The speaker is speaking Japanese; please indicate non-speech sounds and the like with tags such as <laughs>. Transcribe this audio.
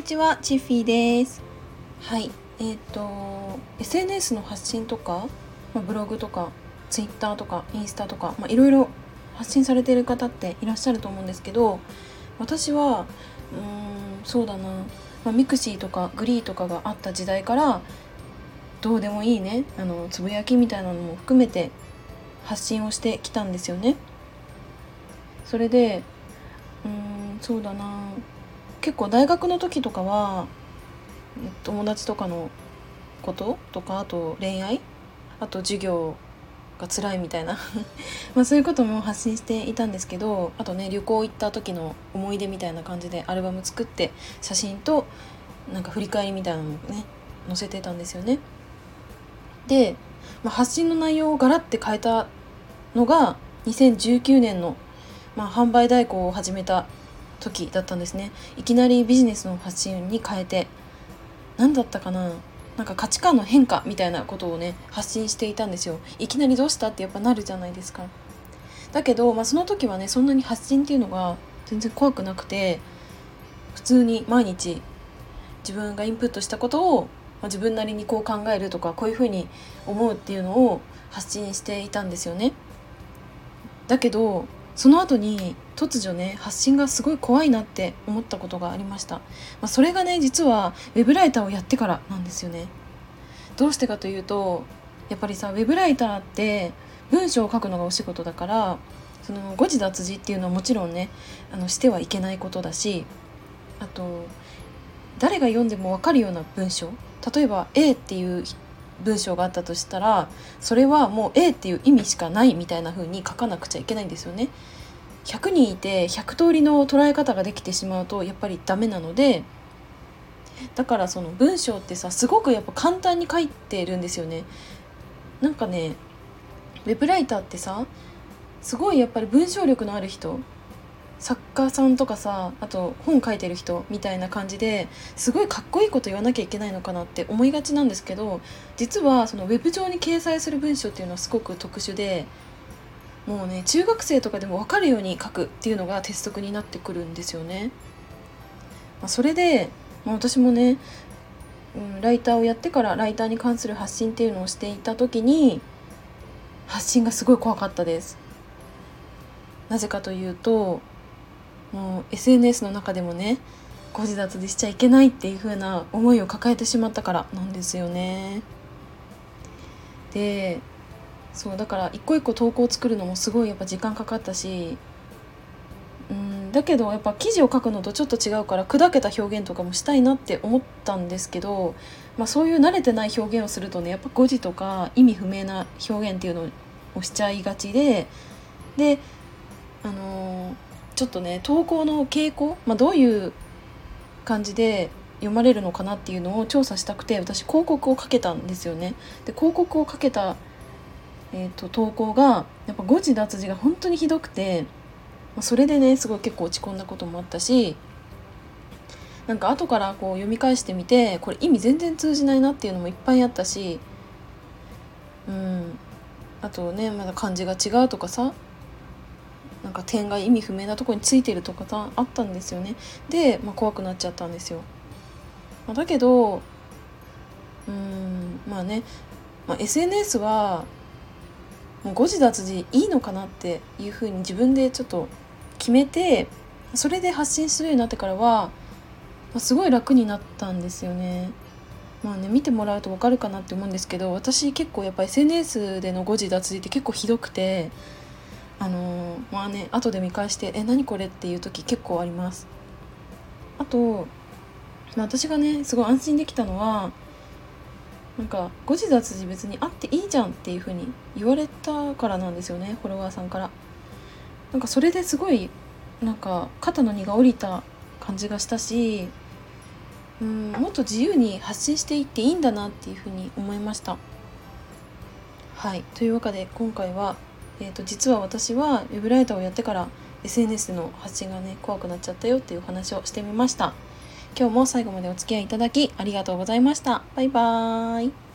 にちは、チッフィーです。はい、えっ、ー、と SNS の発信とか、まあ、ブログとか、ツイッターとか、インスタとか、まあ、いろいろ発信されている方っていらっしゃると思うんですけど、私はうーんそうだな、まあ、ミクシーとか GREE とかがあった時代からどうでもいいねあのつぶやきみたいなのも含めて発信をしてきたんですよね。それでうーんそうだな結構大学の時とかは友達とかのこととかあと恋愛あと授業が辛いみたいな <laughs> まあそういうことも発信していたんですけどあとね旅行行った時の思い出みたいな感じでアルバム作って写真となんか振り返りみたいなのをね載せてたんですよね。で、まあ、発信の内容をガラッて変えたのが2019年の、まあ、販売代行を始めた時だったんですね。いきなりビジネスの発信に変えて何だったかな？なんか価値観の変化みたいなことをね発信していたんですよ。いきなりどうしたってやっぱなるじゃないですか。だけど、まあ、その時はねそんなに発信っていうのが全然怖くなくて普通に毎日自分がインプットしたことを、まあ、自分なりにこう考えるとかこういうふうに思うっていうのを発信していたんですよね。だけどその後に突如ね発信がすごい怖いなって思ったことがありました、まあ、それがね実はウェブライターをやってからなんですよねどうしてかというとやっぱりさウェブライターって文章を書くのがお仕事だからその誤字脱字っていうのはもちろんねあのしてはいけないことだしあと誰が読んでも分かるような文章例えば A っていう文章があったとしたらそれはもう A っていう意味しかないみたいな風に書かなくちゃいけないんですよね。100人いて100通りの捉え方ができてしまうとやっぱりダメなのでだからその文章ってさすごくやっぱ簡単に書いてるんですよね。なんかねウェブライターってさすごいやっぱり文章力のある人作家さんとかさあと本書いてる人みたいな感じですごいかっこいいこと言わなきゃいけないのかなって思いがちなんですけど実はそのウェブ上に掲載する文章っていうのはすごく特殊でもうね中学生とかでも分かるように書くっていうのが鉄則になってくるんですよね。まあ、それで、まあ、私もね、うん、ライターをやってからライターに関する発信っていうのをしていた時に発信がすごい怖かったです。なぜかというともう SNS の中でもね誤字脱字しちゃいけないっていう風な思いを抱えてしまったからなんですよね。でそうだから一個一個投稿作るのもすごいやっぱ時間かかったしうんだけどやっぱ記事を書くのとちょっと違うから砕けた表現とかもしたいなって思ったんですけど、まあ、そういう慣れてない表現をするとねやっぱ誤字とか意味不明な表現っていうのをしちゃいがちでであのー、ちょっとね投稿の傾向、まあ、どういう感じで読まれるのかなっていうのを調査したくて私広告をかけたんですよね。で広告をかけたえーと、投稿がやっぱ誤字脱字が本当にひどくてそれでねすごい結構落ち込んだこともあったしなんか後からこう読み返してみてこれ意味全然通じないなっていうのもいっぱいあったしうん。あとねまだ漢字が違うとかさなんか点が意味不明なとこについてるとかさあったんですよね。で、まあ、怖くなっちゃったんですよ、まあ、だけどうんまあね、まあ、SNS は誤字脱字いいのかなっていうふうに自分でちょっと決めてそれで発信するようになってからは、ま、すごい楽になったんですよね。まあね見てもらうと分かるかなって思うんですけど私結構やっぱ SNS での誤字脱字って結構ひどくてあの、まあね後で見返して「え何これ?」っていう時結構あります。あと、まあ、私がねすごい安心できたのはなんか誤字脱字別にあっていいじゃんっていう風に言われたからなんですよねフォロワーさんから。なんかそれですごいなんか肩の荷が下りた感じがしたしうんもっと自由に発信していっていいんだなっていう風に思いました。はい。というわけで今回は、えーと、実は私はウェブライターをやってから SNS での発信がね怖くなっちゃったよっていう話をしてみました。今日も最後までお付き合いいただきありがとうございました。バイバーイ。